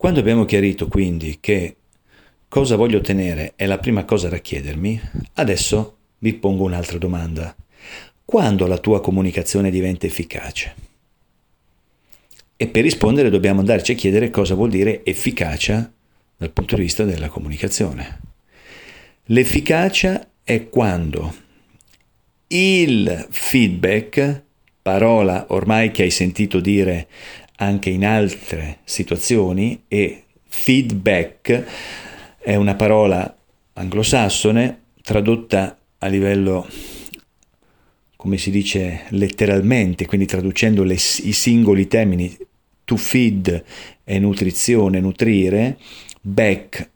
Quando abbiamo chiarito quindi che cosa voglio ottenere è la prima cosa da chiedermi, adesso vi pongo un'altra domanda. Quando la tua comunicazione diventa efficace? E per rispondere dobbiamo andarci a chiedere cosa vuol dire efficacia dal punto di vista della comunicazione. L'efficacia è quando il feedback, parola ormai che hai sentito dire anche in altre situazioni, e feedback è una parola anglosassone tradotta a livello, come si dice letteralmente, quindi traducendo le, i singoli termini, to feed è nutrizione, nutrire, back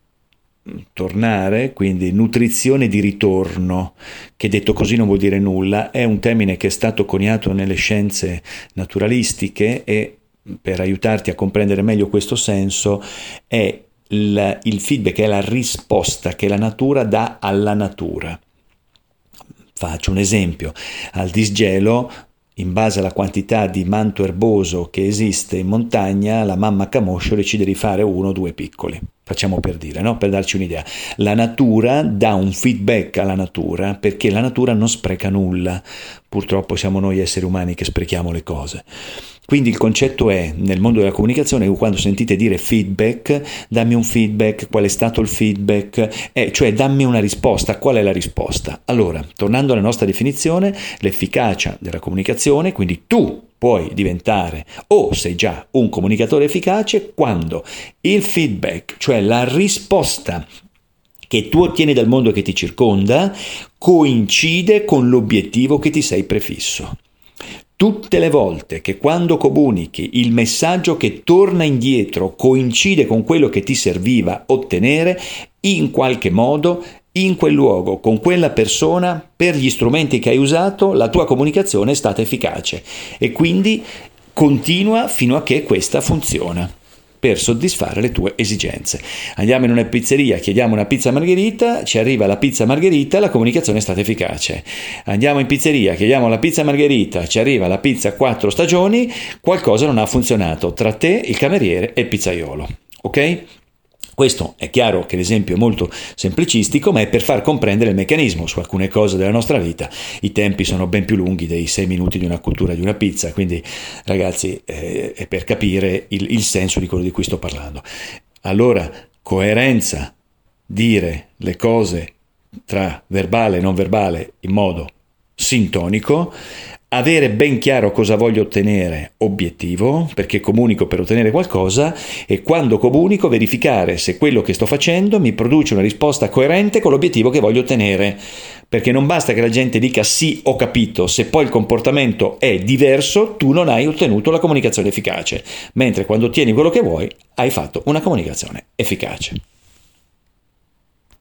tornare, quindi nutrizione di ritorno, che detto così non vuol dire nulla, è un termine che è stato coniato nelle scienze naturalistiche e per aiutarti a comprendere meglio questo senso è il, il feedback, è la risposta che la natura dà alla natura. Faccio un esempio, al disgelo in base alla quantità di manto erboso che esiste in montagna, la mamma camoscio decide di fare uno o due piccoli. Facciamo per dire, no? per darci un'idea. La natura dà un feedback alla natura perché la natura non spreca nulla. Purtroppo siamo noi esseri umani che sprechiamo le cose. Quindi il concetto è, nel mondo della comunicazione, quando sentite dire feedback, dammi un feedback, qual è stato il feedback, eh, cioè dammi una risposta, qual è la risposta? Allora, tornando alla nostra definizione, l'efficacia della comunicazione, quindi tu puoi diventare o sei già un comunicatore efficace quando il feedback, cioè la risposta che tu ottieni dal mondo che ti circonda, coincide con l'obiettivo che ti sei prefisso. Tutte le volte che quando comunichi il messaggio che torna indietro coincide con quello che ti serviva ottenere, in qualche modo, in quel luogo, con quella persona, per gli strumenti che hai usato, la tua comunicazione è stata efficace e quindi continua fino a che questa funziona per soddisfare le tue esigenze. Andiamo in una pizzeria, chiediamo una pizza margherita, ci arriva la pizza margherita, la comunicazione è stata efficace. Andiamo in pizzeria, chiediamo la pizza margherita, ci arriva la pizza quattro stagioni, qualcosa non ha funzionato tra te, il cameriere e il pizzaiolo. Ok? Questo è chiaro che l'esempio è molto semplicistico, ma è per far comprendere il meccanismo su alcune cose della nostra vita. I tempi sono ben più lunghi dei sei minuti di una cultura di una pizza, quindi ragazzi eh, è per capire il, il senso di quello di cui sto parlando. Allora, coerenza, dire le cose tra verbale e non verbale in modo sintonico, avere ben chiaro cosa voglio ottenere, obiettivo, perché comunico per ottenere qualcosa, e quando comunico verificare se quello che sto facendo mi produce una risposta coerente con l'obiettivo che voglio ottenere. Perché non basta che la gente dica sì, ho capito, se poi il comportamento è diverso, tu non hai ottenuto la comunicazione efficace, mentre quando ottieni quello che vuoi, hai fatto una comunicazione efficace.